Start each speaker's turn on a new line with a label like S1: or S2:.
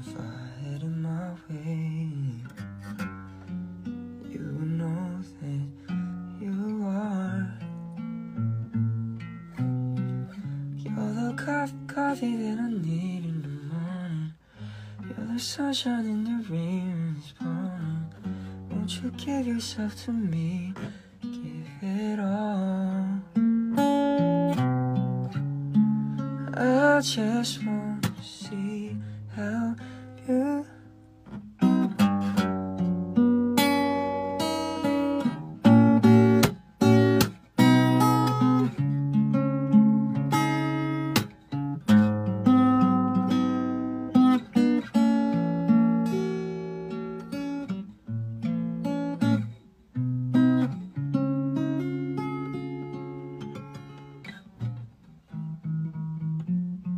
S1: if I had it my way. You would know that you are. You're the coffee, coffee that I need in the morning. You're the sunshine in the rain it's pouring. Won't you give yourself to me? Give it all. I just want to see how.